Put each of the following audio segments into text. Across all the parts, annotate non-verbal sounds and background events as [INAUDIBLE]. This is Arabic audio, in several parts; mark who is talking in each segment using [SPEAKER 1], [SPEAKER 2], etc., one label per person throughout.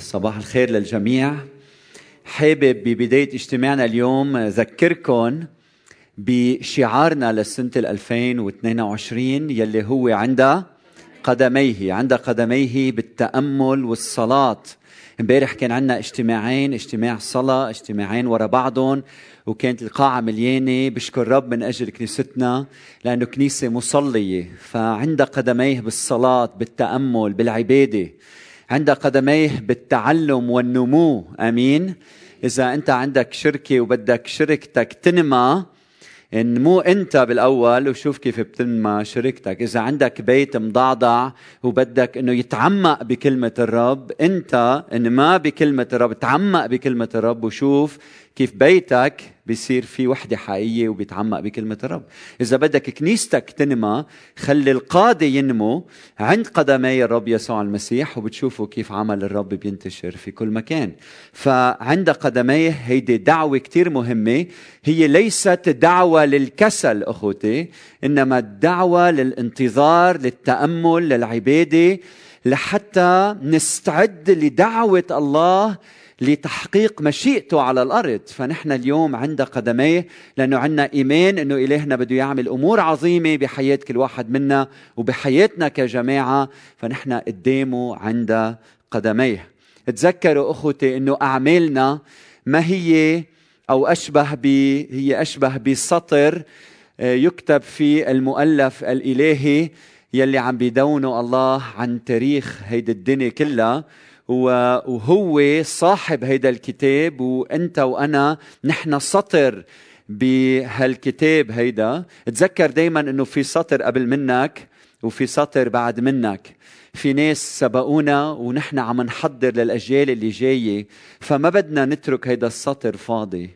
[SPEAKER 1] صباح الخير للجميع. حابب ببداية اجتماعنا اليوم ذكركم بشعارنا لسنة 2022 يلي هو عند قدميه عند قدميه بالتأمل والصلاة. امبارح كان عندنا اجتماعين اجتماع صلاة اجتماعين ورا بعضهم وكانت القاعة مليانة بشكر رب من أجل كنيستنا لأنه كنيسة مصلية. فعند قدميه بالصلاة بالتأمل بالعبادة. عند قدميه بالتعلم والنمو. آمين. إذا أنت عندك شركة وبدك شركتك تنمى نمو أنت بالأول وشوف كيف بتنمى شركتك. إذا عندك بيت مضعضع وبدك إنه يتعمق بكلمة الرب أنت انما بكلمة الرب تعمق بكلمة الرب وشوف كيف بيتك بيصير في وحدة حقيقية وبيتعمق بكلمة الرب. إذا بدك كنيستك تنمى خلي القاضي ينمو عند قدمي الرب يسوع المسيح وبتشوفوا كيف عمل الرب بينتشر في كل مكان. فعند قدميه هيدي دعوة كتير مهمة. هي ليست دعوة للكسل أخوتي إنما دعوة للانتظار للتأمل للعبادة لحتى نستعد لدعوة الله لتحقيق مشيئته على الأرض. فنحن اليوم عند قدميه لأنه عندنا إيمان إنه إلهنا بده يعمل أمور عظيمة بحياة كل واحد منا وبحياتنا كجماعة. فنحن قدامه عند قدميه. تذكروا أخوتي إنه أعمالنا ما هي أو أشبه ب هي أشبه بسطر آه، يكتب في المؤلف الإلهي يلي عم بيدونه الله عن تاريخ هيدي الدنيا كلها. وهو صاحب هيدا الكتاب وأنت وأنا نحن سطر بهالكتاب هيدا. تذكر دايما إنه في سطر قبل منك وفي سطر بعد منك. في ناس سبقونا ونحن عم نحضر للأجيال اللي جاية فما بدنا نترك هيدا السطر فاضي.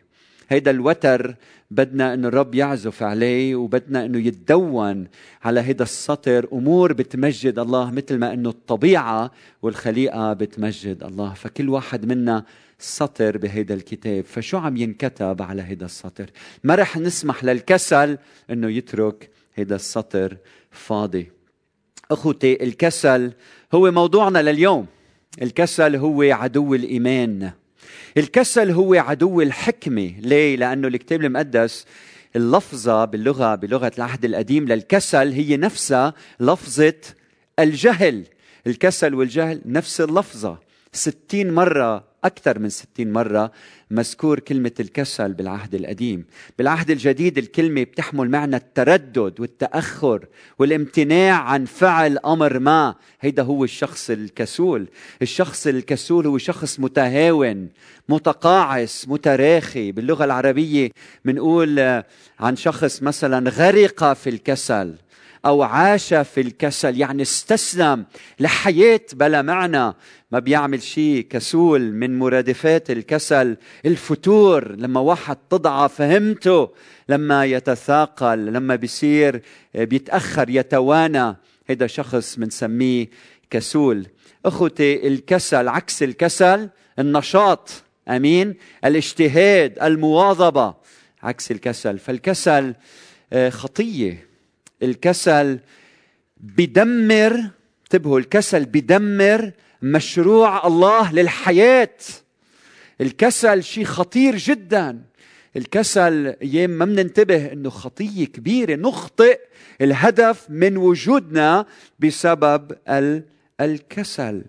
[SPEAKER 1] هيدا الوتر بدنا انه الرب يعزف عليه وبدنا إنه يتدون على هيدا السطر. أمور بتمجد الله مثل ما إنه الطبيعة والخليقة بتمجد الله. فكل واحد منا سطر بهيدا الكتاب. فشو عم ينكتب على هيدا السطر؟ ما رح نسمح للكسل إنه يترك هيدا السطر فاضي. أخوتي الكسل هو موضوعنا لليوم. الكسل هو عدو الإيمان. الكسل هو عدو الحكمة. ليه؟ لأنه الكتاب المقدس اللفظة باللغة بلغة العهد القديم للكسل هي نفسها لفظة الجهل. الكسل والجهل نفس اللفظة. ستين مرة أكثر من ستين مرة مذكور كلمة الكسل بالعهد القديم. بالعهد الجديد الكلمة بتحمل معنى التردد والتأخر والامتناع عن فعل أمر ما. هيدا هو الشخص الكسول. الشخص الكسول هو شخص متهاون متقاعس متراخي. باللغة العربية بنقول عن شخص مثلا غرق في الكسل. أو عاش في الكسل يعني استسلم لحياة بلا معنى. ما بيعمل شيء كسول من مرادفات الكسل. الفتور لما واحد تضعف فهمته؟ لما يتثاقل لما بيصير بيتأخر يتوانى. هذا شخص بنسميه كسول. أخوتي الكسل عكس الكسل النشاط. أمين؟ الاجتهاد المواظبة. عكس الكسل. فالكسل آه، خطية. الكسل بدمر انتبهوا الكسل بدمر مشروع الله للحياة. الكسل شيء خطير جدا. الكسل أيام ما بننتبه إنه خطية كبيرة نخطئ الهدف من وجودنا بسبب الكسل.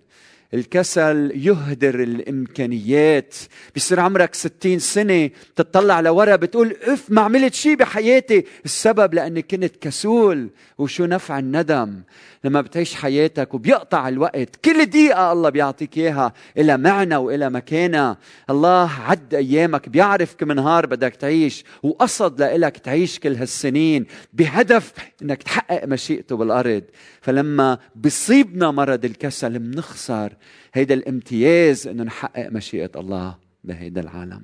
[SPEAKER 1] الكسل يهدر الإمكانيات. بصير عمرك ستين سنة تطلع لورا بتقول أف ما عملت شيء بحياتي. السبب لاني كنت كسول. وشو نفع الندم؟ لما بتعيش حياتك وبيقطع الوقت كل دقيقة الله بيعطيك إياها إلى معنى وإلى مكانة. الله عد أيامك بيعرف كم نهار بدك تعيش. وقصد لإلك تعيش كل هالسنين بهدف إنك تحقق مشيئته بالأرض. فلما بصيبنا مرض الكسل بنخسر هيدا الامتياز إنه نحقق مشيئة الله بهيدا العالم.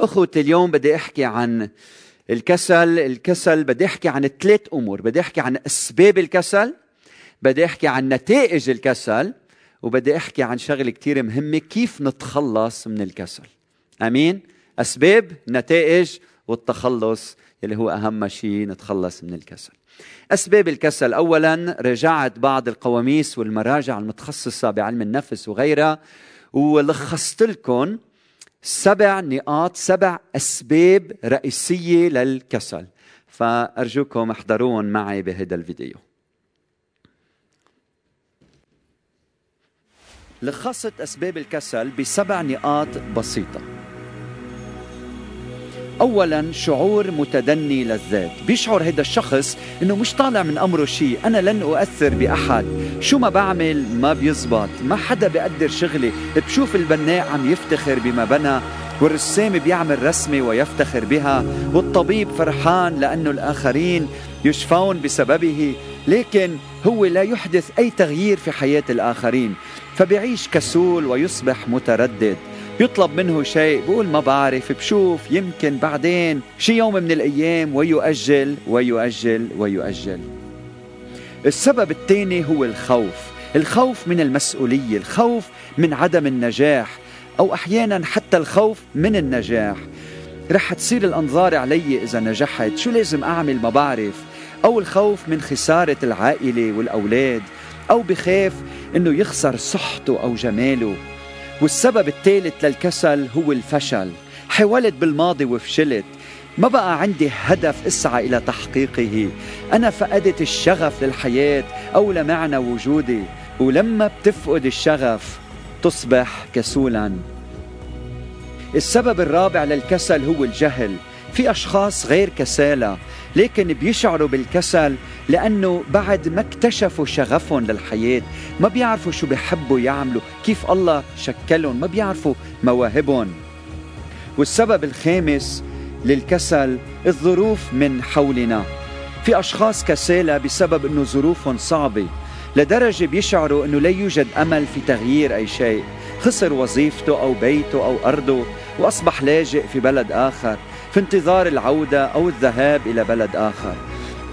[SPEAKER 1] أخوتي اليوم بدي أحكي عن الكسل. الكسل بدي أحكي عن ثلاث أمور. بدي أحكي عن أسباب الكسل بدي أحكي عن نتائج الكسل وبدي أحكي عن شغلة كثير مهمة كيف نتخلص من الكسل. آمين؟ أسباب نتائج والتخلص اللي هو أهم شيء نتخلص من الكسل. أسباب الكسل. أولا رجعت بعض القواميس والمراجع المتخصصة بعلم النفس وغيرها ولخصت لكم سبع نقاط سبع أسباب رئيسية للكسل. فأرجوكم احضرون معي بهذا الفيديو. لخصت أسباب الكسل بسبع نقاط بسيطة. اولا شعور متدني للذات. بيشعر هذا الشخص إنه مش طالع من أمره شيء. أنا لن أؤثر بأحد. شو ما بعمل ما بيزبط. ما حدا بيقدر شغلي. بشوف البناء عم يفتخر بما بنى. والرسام بيعمل رسمة ويفتخر بها. والطبيب فرحان لأنه الآخرين يشفون بسببه. لكن هو لا يحدث أي تغيير في حياة الآخرين. فبيعيش كسول ويصبح متردد. يطلب منه شيء بقول ما بعرف بشوف يمكن بعدين شي يوم من الأيام ويؤجل ويؤجل ويؤجل. السبب الثاني هو الخوف. الخوف من المسؤولية الخوف من عدم النجاح أو أحيانا حتى الخوف من النجاح. رح تصير الأنظار علي إذا نجحت. شو لازم أعمل ما بعرف؟ أو الخوف من خسارة العائلة والأولاد أو بخاف أنه يخسر صحته أو جماله. والسبب الثالث للكسل هو الفشل. حاولت بالماضي وفشلت. ما بقى عندي هدف اسعى إلى تحقيقه. أنا فقدت الشغف للحياة أو لمعنى وجودي. ولما بتفقد الشغف تصبح كسولا. السبب الرابع للكسل هو الجهل. في أشخاص غير كسالى لكن بيشعروا بالكسل لأنه بعد ما اكتشفوا شغفهم للحياة ما بيعرفوا شو بيحبوا يعملوا كيف الله شكلهم ما بيعرفوا مواهبهم. والسبب الخامس للكسل الظروف من حولنا. في أشخاص كسالى بسبب إنه ظروفهم صعبة لدرجة بيشعروا إنه لا يوجد أمل في تغيير أي شيء خسر وظيفته أو بيته أو أرضه وأصبح لاجئ في بلد آخر. في انتظار العودة أو الذهاب إلى بلد آخر.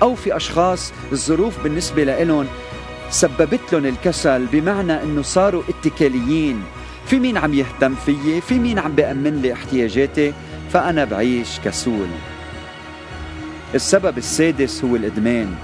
[SPEAKER 1] أو في أشخاص الظروف بالنسبة لهم سببت لهم الكسل بمعنى إنه صاروا اتكاليين. في مين عم يهتم فيي؟ في مين عم بأمن لي احتياجاتي؟ فأنا بعيش كسول. السبب السادس هو الإدمان.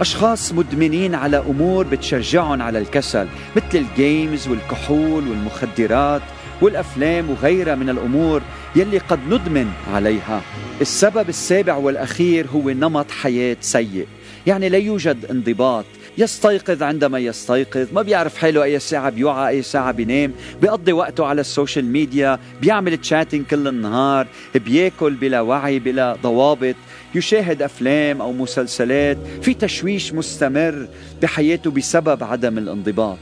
[SPEAKER 1] أشخاص مدمنين على أمور بتشجعهم على الكسل مثل ال games والكحول والمخدرات. والأفلام وغيرها من الأمور يلي قد ندمن عليها. السبب السابع والأخير هو نمط حياة سيء. يعني لا يوجد انضباط. يستيقظ عندما يستيقظ ما بيعرف حاله أي ساعة بيوعى أي ساعة بينام. بيقضي وقته على السوشيال ميديا بيعمل chatting كل النهار بياكل بلا وعي بلا ضوابط. يشاهد أفلام أو مسلسلات. في تشويش مستمر بحياته بسبب عدم الانضباط.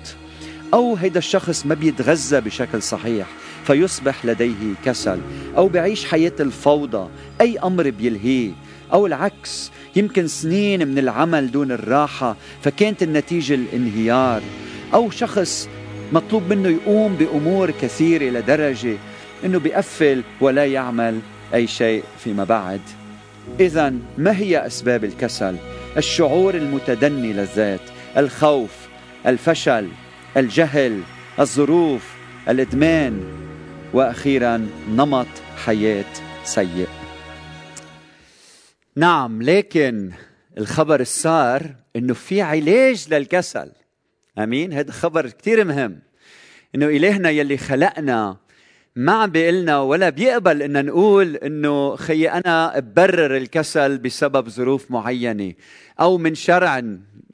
[SPEAKER 1] أو هيدا الشخص ما بيتغذى بشكل صحيح فيصبح لديه كسل أو بعيش حياة الفوضى أي أمر بيلهيه أو العكس يمكن سنين من العمل دون الراحة فكانت النتيجة الانهيار أو شخص مطلوب منه يقوم بأمور كثيرة لدرجة أنه بيقفل ولا يعمل أي شيء فيما بعد إذا ما هي أسباب الكسل؟ الشعور المتدني للذات الخوف الفشل الجهل الظروف الإدمان وأخيرا نمط حياة سيء. نعم لكن الخبر السار إنه في علاج للكسل. آمين؟ هذا خبر كثير مهم. إنه إلهنا يلي خلقنا ما عم بيقلنا ولا بيقبل إن نقول إنه خيي أنا ببرر الكسل بسبب ظروف معينة أو من شرع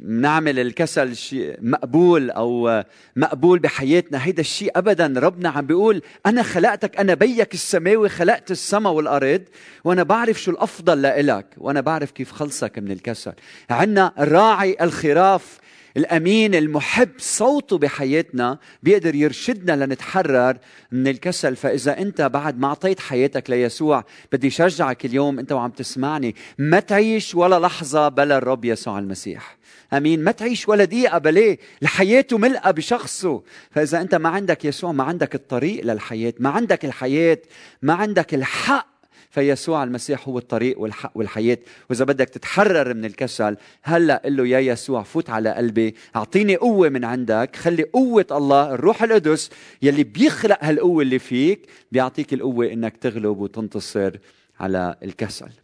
[SPEAKER 1] نعمل الكسل شيء مقبول أو مقبول بحياتنا. هيدا الشيء ابدا ربنا عم بيقول أنا خلقتك أنا بيك السماوي خلقت السماء والأرض وأنا بعرف شو الأفضل لإلك وأنا بعرف كيف خلصك من الكسل. عندنا راعي الخراف الأمين المحب صوته بحياتنا بيقدر يرشدنا لنتحرر من الكسل. فإذا أنت بعد ما أعطيت حياتك ليسوع بدي شجعك اليوم أنت وعم تسمعني ما تعيش ولا لحظة بلا الرب يسوع المسيح. آمين. ما تعيش ولا دقيقة بليه. لحياته ملقى بشخصه فإذا أنت ما عندك يسوع ما عندك الطريق للحياة. ما عندك الحياة ما عندك الحق فيسوع المسيح هو الطريق والحق والحياة. وإذا بدك تتحرر من الكسل هلأ قل له يا يسوع فوت على قلبي. أعطيني قوة من عندك. خلي قوة الله الروح القدس يلي بيخلق هالقوة اللي فيك بيعطيك القوة إنك تغلب وتنتصر على الكسل.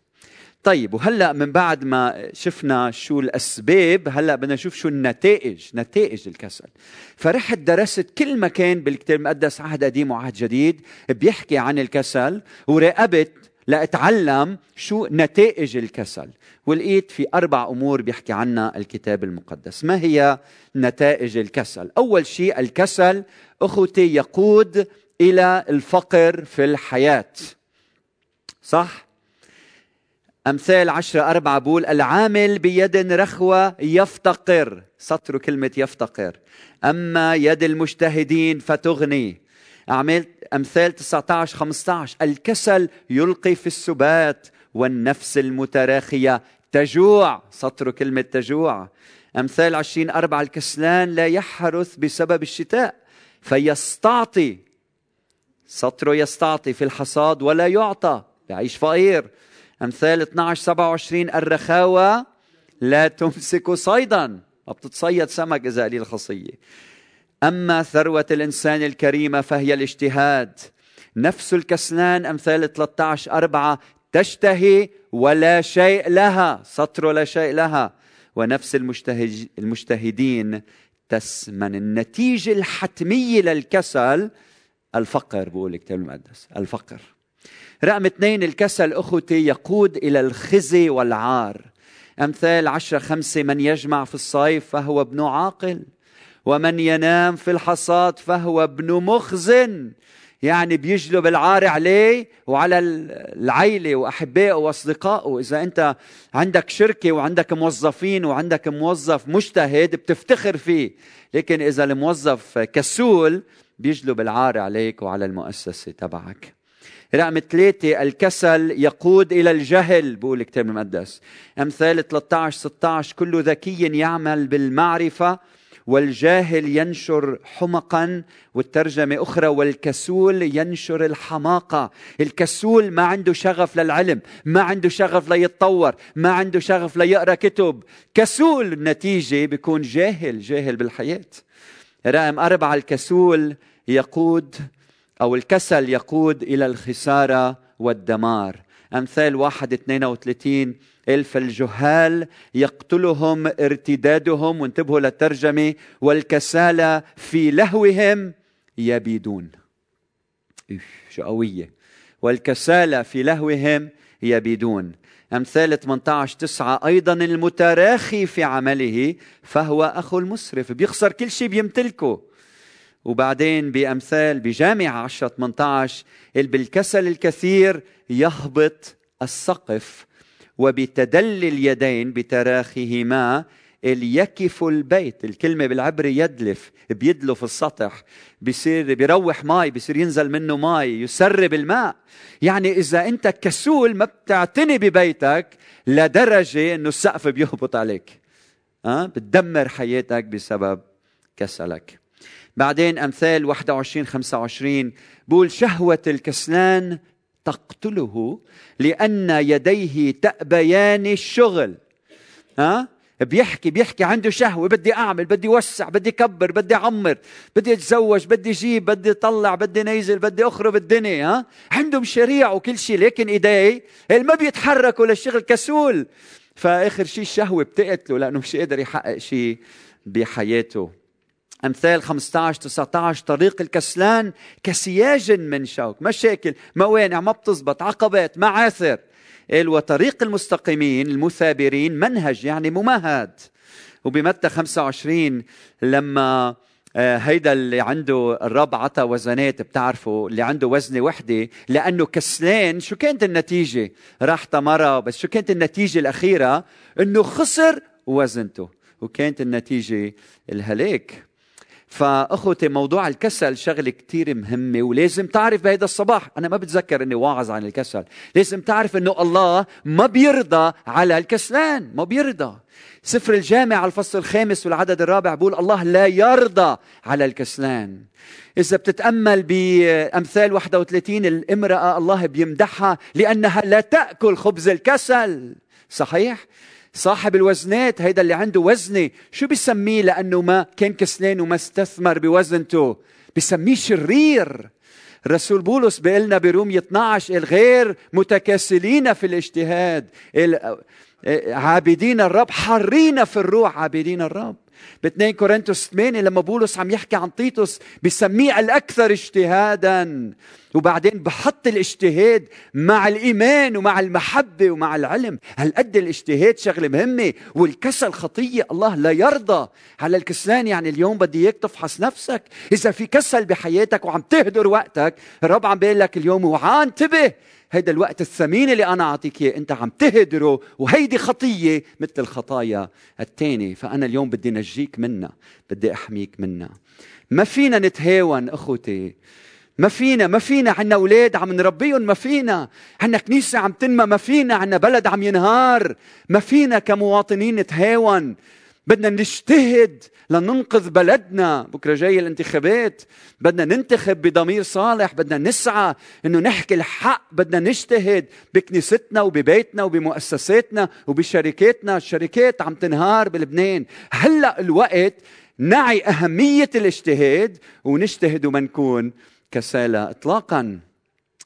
[SPEAKER 1] طيب وهلأ من بعد ما شفنا شو الأسباب هلأ بدنا نشوف شو النتائج نتائج الكسل. فرحت درست كل مكان بالكتاب المقدس عهد قديم وعهد جديد بيحكي عن الكسل وراقبت لأتعلم شو نتائج الكسل. ولقيت في أربع أمور بيحكي عنها الكتاب المقدس. ما هي نتائج الكسل؟ أول شيء الكسل أخوتي يقود إلى الفقر في الحياة. صح؟ أمثال عشرة أربعة بقول العامل بيد رخوة يفتقر. سطر كلمة يفتقر. أما يد المجتهدين فتغني. أعمال أمثال 19 15 الكسل يلقي في السبات والنفس المتراخية تجوع. سطر كلمة تجوع. أمثال عشرين أربعة الكسلان لا يحرث بسبب الشتاء فيستعطي. سطره يستعطي في الحصاد ولا يعطى. يعيش فقير. أمثال 12 27 الرخاوة لا تمسك صيدا. ما بتتصيد سمك إذا قليل خصية أما ثروة الإنسان الكريمة فهي الاجتهاد. نفس الكسلان أمثال 13 أربعة تشتهي ولا شيء لها. سطر لا شيء لها. ونفس المجتهدين تسمن. النتيجة الحتمية للكسل الفقر بقول الكتاب المقدس الفقر. رقم اثنين الكسل أخوتي يقود إلى الخزي والعار. أمثال عشرة خمسة من يجمع في الصيف فهو ابن عاقل ومن ينام في الحصاد فهو ابن مخزن. يعني بيجلب العار عليه وعلى العيلة وأحبائه وأصدقائه. إذا أنت عندك شركة وعندك موظفين وعندك موظف مجتهد بتفتخر فيه لكن إذا الموظف كسول بيجلب العار عليك وعلى المؤسسة تبعك. رقم ثلاثة الكسل يقود إلى الجهل بقول الكتاب المقدس. أمثال 13 16 كل ذكي يعمل بالمعرفة والجاهل ينشر حمقا والترجمة أخرى والكسول ينشر الحماقة. الكسول ما عنده شغف للعلم ما عنده شغف ليتطور ما عنده شغف ليقرأ كتب. كسول النتيجة بيكون جاهل جاهل بالحياة. رقم أربعة الكسول يقود أو الكسل يقود إلى الخسارة والدمار. أمثال واحد اثنين وثلاثين ألف الجهال يقتلهم ارتدادهم وانتبهوا للترجمة والكسالى في لهوهم يبيدون. شو قوية. والكسالى في لهوهم يبيدون. أمثال 18 تسعة أيضا المتراخي في عمله فهو أخو المسرف بيخسر كل شيء بيمتلكه. وبعدين بأمثال بجامعة 10 18 بالكسل الكثير يهبط السقف وبتدلي اليدين بتراخيهما اليكف البيت. الكلمة بالعبري يدلف بيدلف السطح بيصير بيروح ماي بيصير ينزل منه ماي يسرب الماء. يعني إذا أنت كسول ما بتعتني ببيتك لدرجة أنه السقف بيهبط عليك. أه؟ بتدمر حياتك بسبب كسلك. بعدين أمثال 21 25 بقول شهوة الكسلان تقتله لأن يديه تأبيان الشغل. ها؟ بيحكي بيحكي عنده شهوة. بدي أعمل بدي وسع بدي كبر بدي أعمر بدي أتزوج بدي أجيب بدي أطلع بدي نيزل بدي أخرب الدنيا ها؟ عندهم شريعة وكل شيء لكن إيديه ما بيتحركوا للشغل كسول؟ فآخر شيء الشهوة بتقتله لأنه مش قادر يحقق شيء بحياته. أمثال 15 19 طريق الكسلان كسياج من شوك. مشاكل موانع ما بتزبط عقبات معاثر. قال وطريق المستقيمين المثابرين منهج يعني ممهد. وبمتى 25 لما آه، هيدا اللي عنده الرب عطى وزنات بتعرفوا اللي عنده وزنة وحدة لأنه كسلان شو كانت النتيجة؟ راح تمرة بس شو كانت النتيجة الأخيرة؟ أنه خسر وزنته. وكانت النتيجة الهلاك. فأخوتي موضوع الكسل شغلة كثير مهمة ولازم تعرف بهذا الصباح. أنا ما بتذكر إني واعظ عن الكسل. لازم تعرف إنه الله ما بيرضى على الكسلان ما بيرضى. سفر الجامع الفصل الخامس والعدد الرابع بيقول الله لا يرضى على الكسلان. إذا بتتأمل بأمثال 31 الامرأة الله بيمدحها لأنها لا تأكل خبز الكسل. صحيح؟ صاحب الوزنات هيدا اللي عنده وزنة. شو بيسميه لأنه ما كان كسلان وما استثمر بوزنته. بيسميه شرير. الرسول بولس بيقلنا برومية 12 الغير متكاسلين في الاجتهاد. عابدين الرب حرين في الروح. عابدين الرب. ب 2 كورنثوس 8 لما بولس عم يحكي عن تيتوس بسميه الأكثر اجتهادا. وبعدين بحط الاجتهاد مع الإيمان ومع المحبة ومع العلم. هالقد الاجتهاد شغلة مهمة؟ والكسل خطية الله لا يرضى. على الكسلان يعني اليوم بدي إياك تفحص نفسك. إذا في كسل بحياتك وعم تهدر وقتك الرب عم بيقول لك اليوم وعى انتبه. هيدا الوقت الثمين اللي أنا أعطيك إياه. أنت عم تهدره وهيدي خطية مثل الخطايا الثانية فأنا اليوم بدي نجيك منها بدي أحميك منها. ما فينا نتهاون أخوتي. ما فينا ما فينا. عنا أولاد عم نربيهم ما فينا. عنا كنيسة عم تنمى ما فينا. عنا بلد عم ينهار ما فينا كمواطنين نتهاون. بدنا نجتهد لننقذ بلدنا. بكرة جاي الانتخابات. بدنا ننتخب بضمير صالح. بدنا نسعى إنه نحكي الحق. بدنا نجتهد بكنيستنا وببيتنا وبمؤسساتنا وبشركاتنا. الشركات عم تنهار بلبنان. هلأ الوقت نعي أهمية الاجتهاد ونجتهد وما نكون كسالى اطلاقا.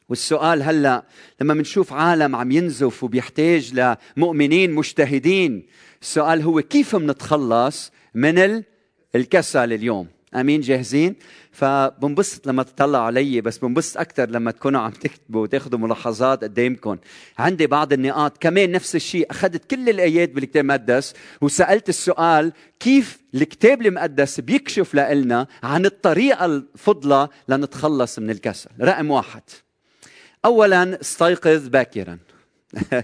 [SPEAKER 1] والسؤال هلا لما بنشوف عالم عم ينزف وبيحتاج لمؤمنين مجتهدين السؤال هو كيف بنتخلص من الكسل اليوم؟ آمين جاهزين؟ فبنبسط لما تطلعوا علي بس بنبسط أكثر لما تكونوا عم تكتبوا وتاخذوا ملاحظات قدامكم. عندي بعض النقاط كمان نفس الشيء أخذت كل الآيات بالكتاب المقدس وسألت السؤال كيف الكتاب المقدس بيكشف لنا عن الطريقة الفضلى لنتخلص من الكسل؟ رقم واحد. اولا استيقظ باكرا. [LAUGHS]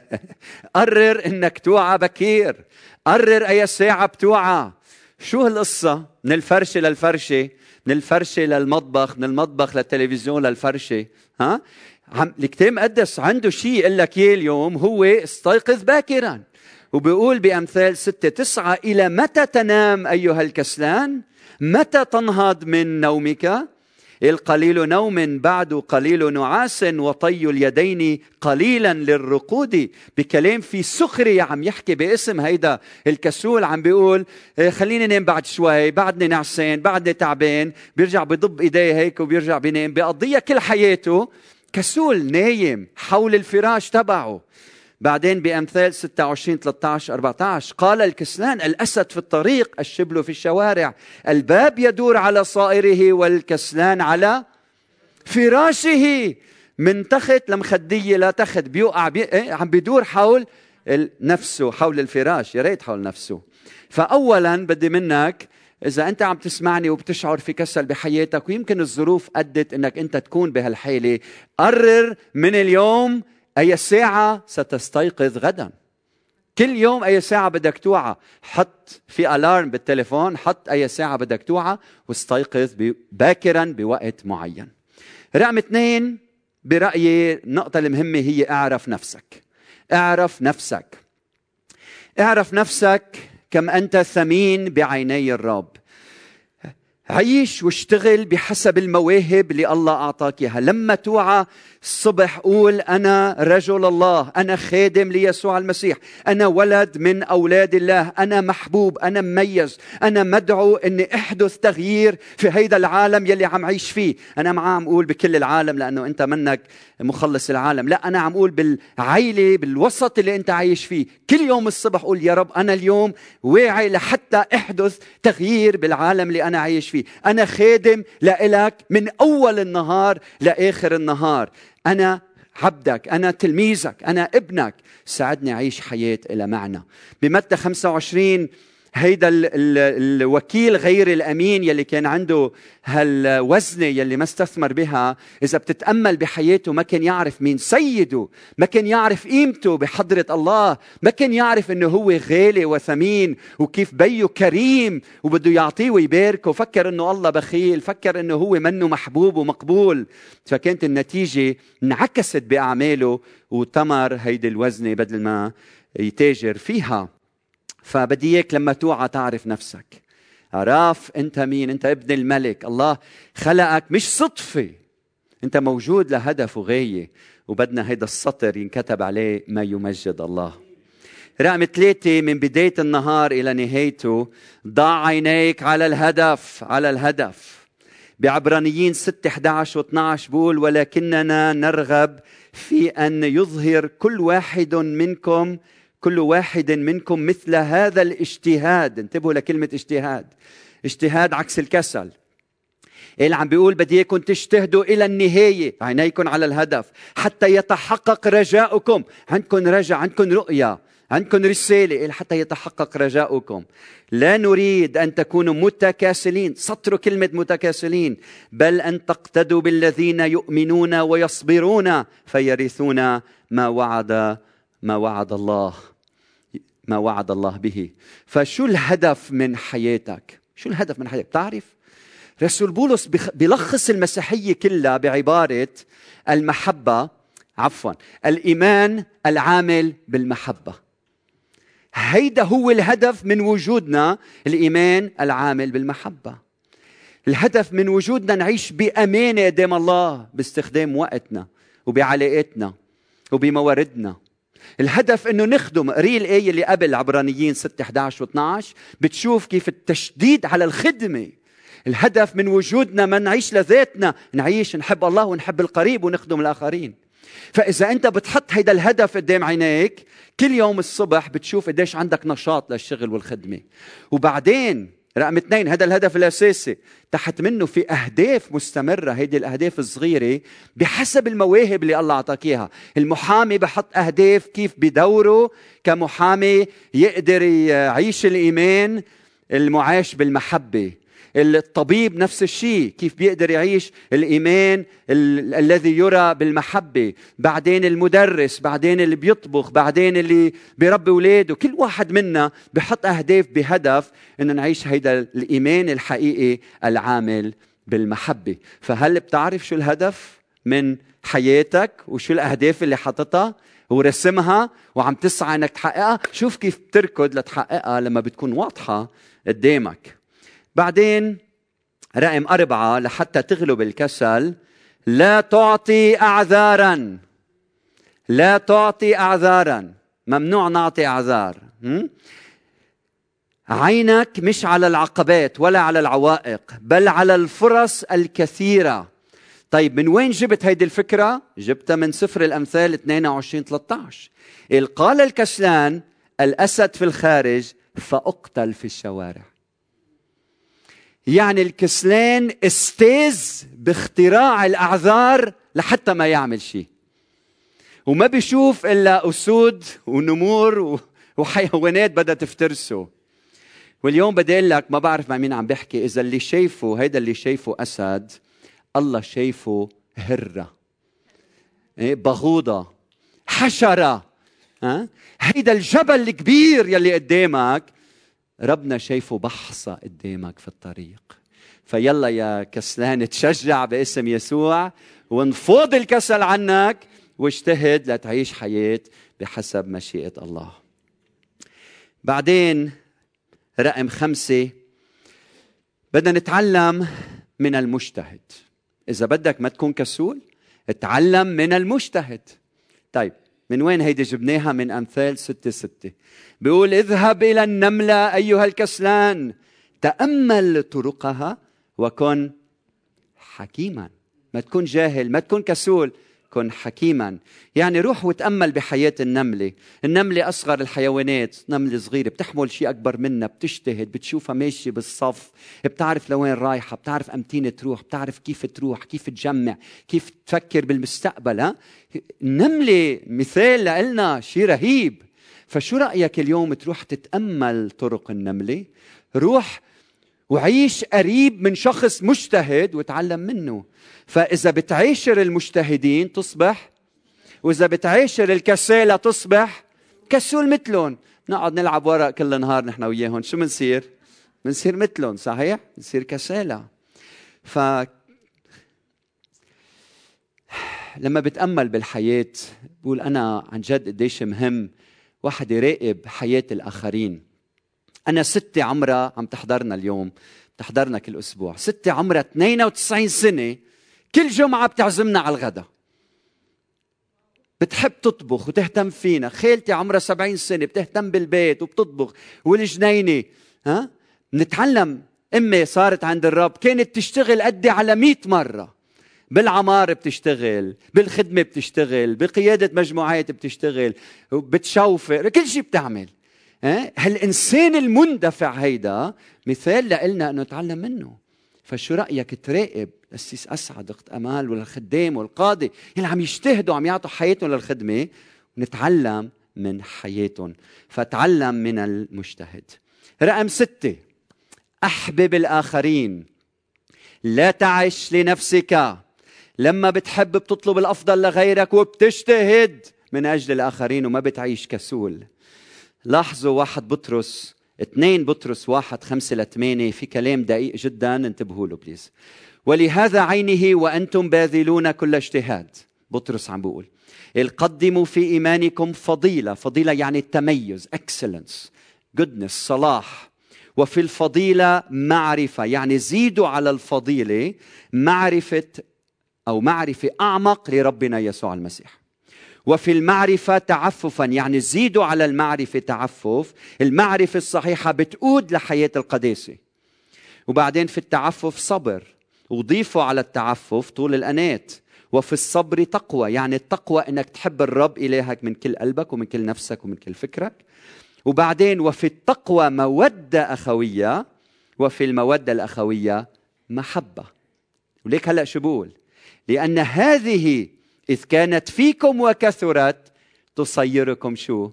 [SPEAKER 1] قرر إنك توعى بكير. قرر أي ساعة بتوعى. شو هالقصة؟ من الفرشة للفرشة من الفرشة للمطبخ من المطبخ للتلفزيون للفرشة. ها؟ عم الكتاب مقدس عنده شيء يقول لك إياه اليوم هو استيقظ باكرا. وبيقول بأمثال ستة تسعة إلى متى تنام أيها الكسلان؟ متى تنهض من نومك؟ القليل نوم بعد قليل نعاس وطي اليدين قليلا للرقود. بكلام في سخرية عم يحكي باسم هيدا الكسول عم بيقول إيه، خليني نام بعد شوي بعدني نعسان بعدني تعبان. بيرجع بضب إيديه هيك وبيرجع بينام. بيقضيها كل حياته. كسول نايم حول الفراش تبعه. بعدين بأمثال 26 13 14 قال الكسلان الأسد في الطريق الشبل في الشوارع. الباب يدور على صائره والكسلان على فراشه. من تخت لمخدية لا تخت بيوقع بي... إيه؟ عم بيدور حول نفسه حول الفراش. يا ريت حول نفسه. فأولا بدي منك إذا أنت عم تسمعني وبتشعر في كسل بحياتك ويمكن الظروف أدت أنك أنت تكون بهالحالة قرر من اليوم أي ساعة ستستيقظ غدا. كل يوم أي ساعة بدك توعى. حط في ألارم بالتليفون حط أي ساعة بدك توعى واستيقظ باكرا بوقت معين. رقم اثنين برأيي النقطة المهمة هي اعرف نفسك. اعرف نفسك. اعرف نفسك كم أنت ثمين بعيني الرب. عيش واشتغل بحسب المواهب اللي الله أعطاك إياها. لما توعى الصبح قول أنا رجل الله أنا خادم ليسوع المسيح أنا ولد من أولاد الله أنا محبوب أنا مميز أنا مدعو أني أحدث تغيير في هيدا العالم يلي عم عيش فيه. أنا ما عم أقول بكل العالم لأنه أنت منك مخلص العالم. لا أنا عم أقول بالعيلة بالوسط اللي أنت عايش فيه. كل يوم الصبح قول يا رب أنا اليوم واعي لحتى أحدث تغيير بالعالم اللي أنا عايش فيه. أنا خادم لإلك من أول النهار لآخر النهار. أنا عبدك أنا تلميذك أنا ابنك. ساعدني أعيش حياة إلى معنى. بمتى 25 هيدا الوكيل غير الأمين يلي كان عنده هالوزنة يلي ما استثمر بها إذا بتتأمل بحياته ما كان يعرف مين سيده ما كان يعرف قيمته بحضرة الله ما كان يعرف إنه هو غالي وثمين وكيف بيه كريم وبده يعطيه ويباركه. فكر إنه الله بخيل فكر إنه هو منه محبوب ومقبول. فكانت النتيجة انعكست بأعماله وتمر هيدي الوزنة بدل ما يتاجر فيها. فبدي اياك لما توعى تعرف نفسك. عرف أنت مين؟ أنت ابن الملك. الله خلقك مش صدفة. أنت موجود لهدف وغاية وبدنا هيدا السطر ينكتب عليه ما يمجد الله. رقم ثلاثة من بداية النهار إلى نهايته ضع عينيك على الهدف على الهدف. بعبرانيين 6 11 و12 بقول ولكننا نرغب في أن يظهر كل واحد منكم كل واحد منكم مثل هذا الاجتهاد. انتبهوا لكلمة اجتهاد. اجتهاد عكس الكسل. اللي عم بيقول؟ بدي إياكم تجتهدوا إلى النهاية. عينيكم على الهدف. حتى يتحقق رجاؤكم. عندكم رجاء عندكم رؤية عندكم رسالة. حتى يتحقق رجاؤكم؟ لا نريد أن تكونوا متكاسلين. سطروا كلمة متكاسلين. بل أن تقتدوا بالذين يؤمنون ويصبرون فيرثون ما وعد ما وعد الله ما وعد الله به. فشو الهدف من حياتك؟ شو الهدف من حياتك؟ تعرف رسول بولس بيلخص المسيحية كلها بعبارة المحبة عفوا الإيمان العامل بالمحبة. هيدا هو الهدف من وجودنا الإيمان العامل بالمحبة. الهدف من وجودنا نعيش بأمانة قدام الله باستخدام وقتنا وبعلاقاتنا وبمواردنا. الهدف إنه نخدم قري الايه اللي قبل عبرانيين 6 11 و12 بتشوف كيف التشديد على الخدمة. الهدف من وجودنا ما نعيش لذاتنا نعيش نحب الله ونحب القريب ونخدم الآخرين. فإذا أنت بتحط هيدا الهدف قدام عينيك كل يوم الصبح بتشوف قديش عندك نشاط للشغل والخدمة. وبعدين رقم اثنين هذا الهدف الأساسي. تحت منه في أهداف مستمرة هيدي الأهداف الصغيرة بحسب المواهب اللي الله أعطاك إياها. المحامي بحط أهداف كيف بدوره كمحامي يقدر يعيش الإيمان المعاش بالمحبة. الطبيب نفس الشيء كيف بيقدر يعيش الإيمان ال- الذي يرى بالمحبة. بعدين المدرس بعدين اللي بيطبخ بعدين اللي بيربي أولاده. كل واحد منا بحط أهداف بهدف أنه نعيش هيدا الإيمان الحقيقي العامل بالمحبة. فهل بتعرف شو الهدف من حياتك وشو الأهداف اللي حاططها؟ ورسمها وعم تسعى إنك تحققها. شوف كيف بتركض لتحققها لما بتكون واضحة قدامك. بعدين رقم أربعة لحتى تغلب الكسل لا تعطي أعذارا. لا تعطي أعذارا. ممنوع نعطي أعذار. عينك مش على العقبات ولا على العوائق بل على الفرص الكثيرة. طيب من وين جبت هيدي الفكرة؟ جبتها من سفر الأمثال 22 13 قال الكسلان الأسد في الخارج فأقتل في الشوارع. يعني الكسلان أستاذ باختراع الأعذار لحتى ما يعمل شيء. وما بيشوف إلا أسود ونمور وحيوانات بدها تفترسه. واليوم بدي أقول لك ما بعرف مع مين عم بحكي إذا اللي شايفه هيدا اللي شايفه أسد الله شايفه هرة. إيه بغوضة حشرة. ها؟ هيدا الجبل الكبير يلي قدامك ربنا شايفه بحصة قدامك في الطريق. فيلا يا كسلان تشجع باسم يسوع وانفض الكسل عنك واجتهد لتعيش حياة بحسب مشيئة الله. بعدين رقم خمسة بدنا نتعلم من المجتهد. إذا بدك ما تكون كسول اتعلم من المجتهد. طيب من وين هيدي جبناها؟ من أمثال ستة ستة. بيقول اذهب إلى النملة أيها الكسلان تأمل طرقها وكن حكيما. ما تكون جاهل ما تكون كسول. كن حكيما. يعني روح وتأمل بحياة النملة. النملة أصغر الحيوانات. نملة صغيرة. بتحمل شيء أكبر منها. بتجتهد. بتشوفها ماشية بالصف. بتعرف لوين رايحة. بتعرف أمتين تروح. بتعرف كيف تروح. كيف تجمع. كيف تفكر بالمستقبل ها؟ النملة مثال لنا شيء رهيب. فشو رأيك اليوم تروح تتأمل طرق النملة؟ روح وعيش قريب من شخص مجتهد وتعلم منه. فإذا بتعاشر المجتهدين تصبح وإذا بتعاشر الكسالى تصبح كسول مثلهم. نقعد نلعب ورق كل نهار نحن وياهم. شو بنصير؟ بنصير مثلهم صحيح؟ بنصير كسالى ف لما بتأمل بالحياة بقول أنا عن جد قديش مهم واحد يراقب حياة الآخرين. أنا ستة عمرها عم تحضرنا اليوم بتحضرنا كل أسبوع. ستة عمرها 92 سنة كل جمعة بتعزمنا على الغداء بتحب تطبخ وتهتم فينا. خالتي عمرها 70 سنة بتهتم بالبيت وبتطبخ. والجنينة ها؟ نتعلم أمي صارت عند الرب كانت تشتغل قدي على مئة مرة. بالعمار بتشتغل بالخدمة بتشتغل بقيادة مجموعات بتشتغل بتشوفر كل شيء بتعمل. هالإنسان المندفع هيدا؟ مثال لنا أنه نتعلم منه. فشو رأيك تراقب السيس أسعد أخت أمال والخدام والقاضي؟ اللي عم يجتهدوا عم يعطوا حياتهم للخدمة ونتعلم من حياتهم. فتعلم من المجتهد. رقم ستة. أحبب الآخرين. لا تعش لنفسك. لما بتحب بتطلب الأفضل لغيرك وبتجتهد. من أجل الآخرين وما بتعيش كسول. لاحظوا واحد بطرس اثنين بطرس واحد خمسة لثمانية في كلام دقيق جدا انتبهوا له بليز ولهذا عينه وأنتم باذلون كل اجتهاد. بطرس عم بيقول القدموا في إيمانكم فضيلة فضيلة يعني التميز excellence goodness صلاح. وفي الفضيلة معرفة يعني زيدوا على الفضيلة معرفة أو معرفة أعمق لربنا يسوع المسيح. وفي المعرفة تعففا يعني زيدوا على المعرفة تعفف. المعرفة الصحيحة بتقود لحياة القداسة. وبعدين في التعفف صبر. وضيفوا على التعفف طول الأنات. وفي الصبر تقوى يعني التقوى إنك تحب الرب إلهك من كل قلبك ومن كل نفسك ومن كل فكرك. وبعدين وفي التقوى مودة أخوية وفي المودة الأخوية محبة. وليك هلأ شو بقول؟ لأن هذه إذ كانت فيكم وكثرت تصيركم شو؟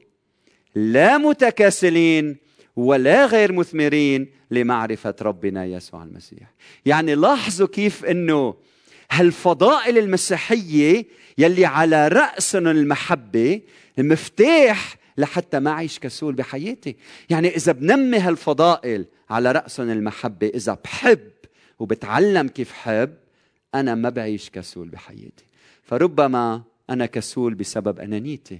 [SPEAKER 1] لا متكاسلين ولا غير مثمرين لمعرفة ربنا يسوع المسيح. يعني لاحظوا كيف إنه هالفضائل المسيحية يلي على رأسنا المحبة المفتاح لحتى ما أعيش كسول بحياتي. يعني إذا بنمي هالفضائل على رأسنا المحبة إذا بحب وبتعلم كيف حب أنا ما بعيش كسول بحياتي. فربما أنا كسول بسبب أنانيتي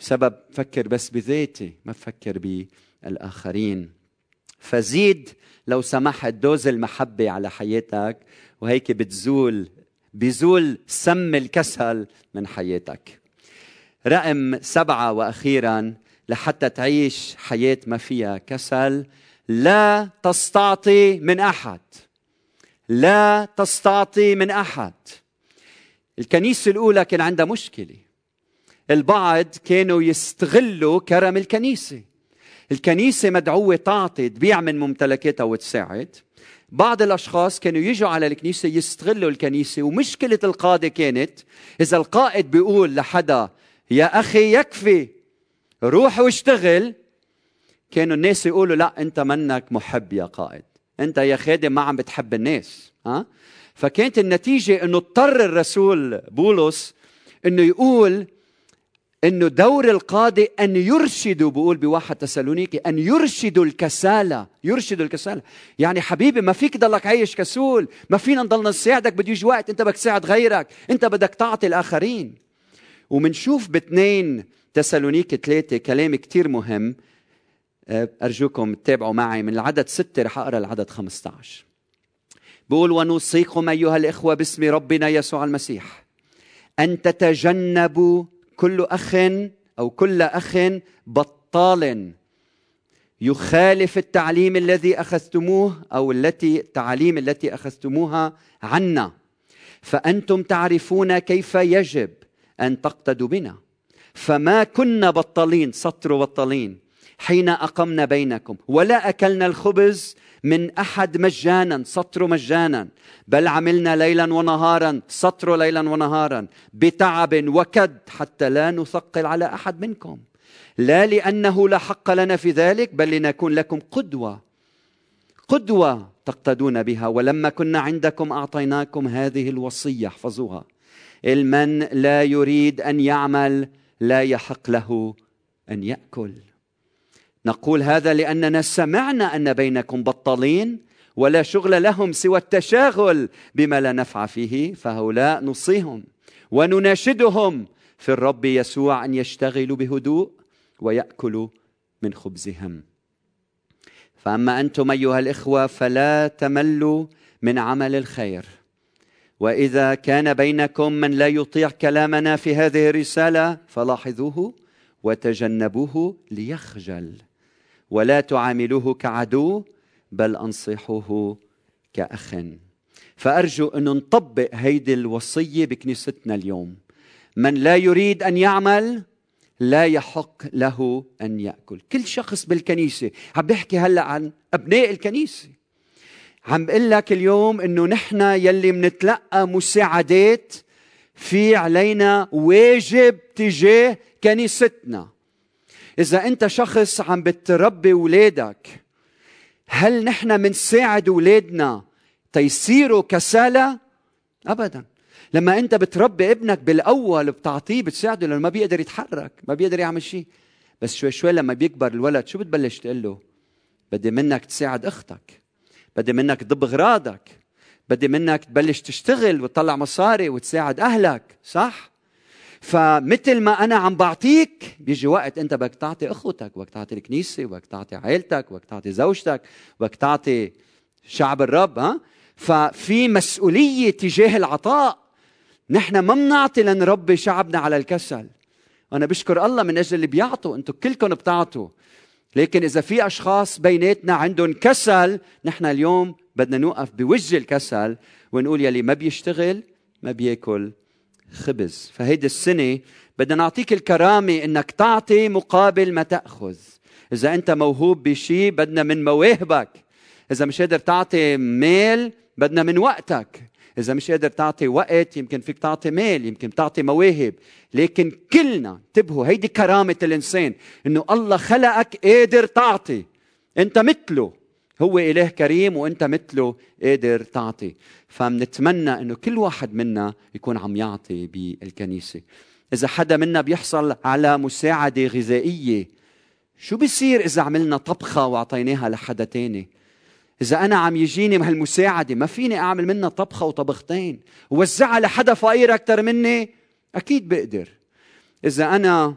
[SPEAKER 1] بسبب فكر بس بذاتي ما بفكر بالآخرين. فزيد لو سمحت دوز المحبة على حياتك وهيك بتزول بيزول سم الكسل من حياتك. رقم سبعة وأخيرا لحتى تعيش حياة ما فيها كسل لا تستعطي من أحد. لا تستعطي من أحد. الكنيسة الأولى كان عندها مشكلة. البعض كانوا يستغلوا كرم الكنيسة. الكنيسة مدعوة تعطي تبيع من ممتلكاتها وتساعد. بعض الأشخاص كانوا يجوا على الكنيسة يستغلوا الكنيسة ومشكلة القاده كانت إذا القائد بيقول لحدا يا أخي يكفي روح واشتغل. كانوا الناس يقولوا لا أنت منك محب يا قائد. أنت يا خادم ما عم بتحب الناس. ها؟ فكانت النتيجة إنه اضطر الرسول بولس إنه يقول إنه دور القاضي أن يرشدوا بقول بواحد تسالونيكي أن يرشدوا الكسالى يرشدوا الكسالى. يعني حبيبي ما فيك ضلك عايش كسول ما فينا نضلنا نساعدك بده يجي وقت أنت بدك تساعد غيرك أنت بدك تعطي الآخرين. ومنشوف باثنين تسالونيكي ثلاثة كلام كتير مهم. أرجوكم تتابعوا معي من العدد ستة رح أقرأ العدد 15 بقول ونوصيكم أيها الإخوة باسم ربنا يسوع المسيح. أن تتجنبوا كل أخ أو كل أخ بطال يخالف التعليم الذي أخذتموه أو التي التعاليم التي أخذتموها عنا. فأنتم تعرفون كيف يجب أن تقتدوا بنا. فما كنا بطالين سطر بطالين. حين أقمنا بينكم. ولا أكلنا الخبز من أحد مجانا سطر مجانا بل عملنا ليلا ونهارا سطر ليلا ونهارا بتعب وكد حتى لا نثقل على أحد منكم. لا لأنه لا حق لنا في ذلك بل لنكون لكم قدوة. قدوة تقتدون بها. ولما كنا عندكم أعطيناكم هذه الوصية احفظوها. إلمن لا يريد أن يعمل لا يحق له أن يأكل. نقول هذا لأننا سمعنا أن بينكم بطالين ولا شغل لهم سوى التشاغل بما لا نفع فيه فهؤلاء نصيهم ونناشدهم في الرب يسوع أن يشتغلوا بهدوء ويأكلوا من خبزهم. فأما أنتم أيها الإخوة فلا تملوا من عمل الخير. وإذا كان بينكم من لا يطيع كلامنا في هذه الرسالة فلاحظوه وتجنبوه ليخجل. ولا تعاملوه كعدو بل أنصحه كأخ. فأرجو أن نطبق هيدي الوصية بكنيستنا اليوم. من لا يريد أن يعمل لا يحق له أن يأكل. كل شخص بالكنيسة عم بحكي هلأ عن أبناء الكنيسة. عم بقول لك اليوم إنه نحن يلي منتلقى مساعدات في علينا واجب تجاه كنيستنا. إذا أنت شخص عم بتربي أولادك هل نحن منساعد أولادنا تيصيروا كسالى؟ ابدا. لما أنت بتربي ابنك بالأول بتعطيه بتساعده لأنه ما بيقدر يتحرك ما بيقدر يعمل شيء. بس شوي شوي لما بيكبر الولد شو بتبلش تقول له؟ بدي منك تساعد أختك بدي منك تضب اغراضك بدي منك تبلش تشتغل وتطلع مصاري وتساعد أهلك صح؟ فمثل ما أنا عم بعطيك بيجي وقت أنت بدك تعطي أخوتك بدك تعطي الكنيسة بدك تعطي عائلتك بدك تعطي زوجتك بدك تعطي شعب الرب ها؟ ففي مسؤولية تجاه العطاء. نحن ما بنعطي لنربي شعبنا على الكسل. أنا بشكر الله من أجل اللي بيعطوا أنتم كلكم بتعطوا. لكن إذا في أشخاص بيناتنا عندهم كسل نحن اليوم بدنا نوقف بوجه الكسل ونقول يلي ما بيشتغل ما بياكل. خبز. فهيدي السنة بدنا نعطيك الكرامة إنك تعطي مقابل ما تأخذ. إذا أنت موهوب بشيء بدنا من مواهبك. إذا مش قادر تعطي مال بدنا من وقتك. إذا مش قادر تعطي وقت يمكن فيك تعطي مال يمكن تعطي مواهب. لكن كلنا انتبهوا هيدي كرامة الإنسان إنه الله خلقك قادر تعطي. أنت مثله. هو إله كريم وأنت مثله قادر تعطي. فمنتمنى إنه كل واحد منا يكون عم يعطي بالكنيسة. إذا حدا منا بيحصل على مساعدة غذائية شو بيصير إذا عملنا طبخة وأعطيناها لحدا تاني؟ إذا أنا عم يجيني هالمساعدة ما فيني أعمل منها طبخة وطبختين؟ ووزعها لحدا فقير أكثر مني؟ أكيد بقدر. إذا أنا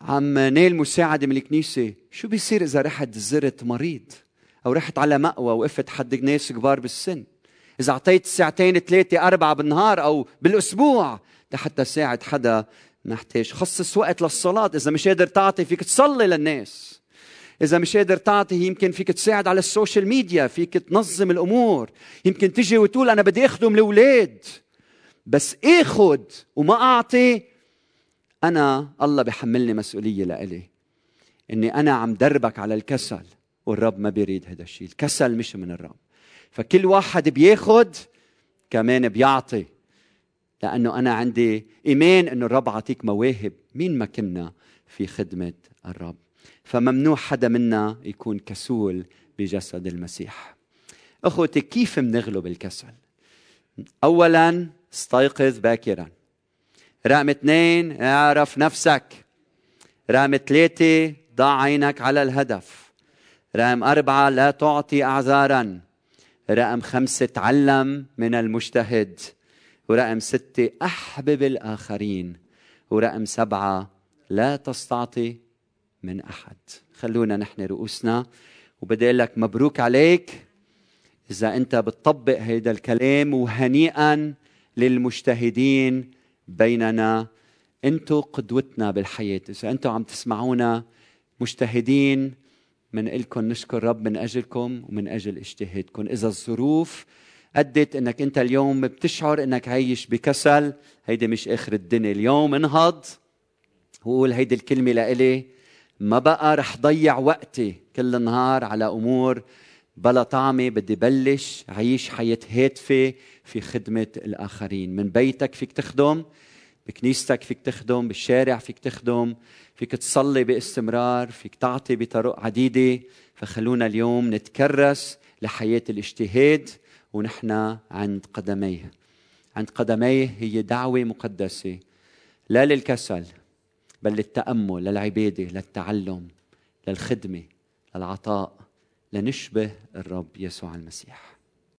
[SPEAKER 1] عم نيل مساعدة من الكنيسة شو بيصير إذا رحت زرت مريض؟ أو رحت على مأوى وقفت حد ناس كبار بالسن؟ إذا أعطيت ساعتين ثلاثة أربعة بالنهار أو بالأسبوع لحتى ساعد حدا محتاج. خصص وقت للصلاة. إذا مش قادر تعطي فيك تصلي للناس. إذا مش قادر تعطي يمكن فيك تساعد على السوشيال ميديا فيك تنظم الأمور. يمكن تجي وتقول أنا بدي أخدم الأولاد. بس اخذ وما أعطي أنا الله بحملني مسؤولية لإلي. إني أنا عم دربك على الكسل والرب ما بيريد هذا الشيء الكسل مش من الرب. فكل واحد بياخد كمان بيعطي. لأنه أنا عندي إيمان أنه الرب عطيك مواهب مين ما كنا في خدمة الرب. فممنوع حدا منا يكون كسول بجسد المسيح. أخوتي كيف منغلب الكسل؟ اولا استيقظ باكرا. رقم اثنين اعرف نفسك. رقم ثلاثة ضع عينك على الهدف. رقم أربعة لا تعطي أعذارا. رقم خمسة تعلم من المجتهد. ورقم ستة أحبب الآخرين. ورقم سبعة لا تستعطي من أحد. خلونا نحن رؤوسنا. وبدي أقول لك مبروك عليك. إذا أنت بتطبق هذا الكلام وهنيئا للمجتهدين بيننا. أنتم قدوتنا بالحياة. إذا أنتم عم تسمعونا مجتهدين من لكم نشكر رب من أجلكم ومن أجل اجتهادكم إذا الظروف أدت إنك أنت اليوم بتشعر إنك عايش بكسل هيدي مش آخر الدنيا. اليوم انهض. وقول هيدي الكلمة لإلي ما بقى رح ضيع وقتي كل النهار على أمور بلا طعمة بدي بلش عيش حياة هادفة في خدمة الآخرين. من بيتك فيك تخدم بكنيستك فيك تخدم بالشارع فيك تخدم فيك تصلي باستمرار فيك تعطي بطرق عديدة. فخلونا اليوم نتكرس لحياة الاجتهاد ونحن عند قدميه. عند قدميه هي دعوة مقدسة لا للكسل بل للتأمل للعبادة للتعلم للخدمة للعطاء لنشبه الرب يسوع المسيح.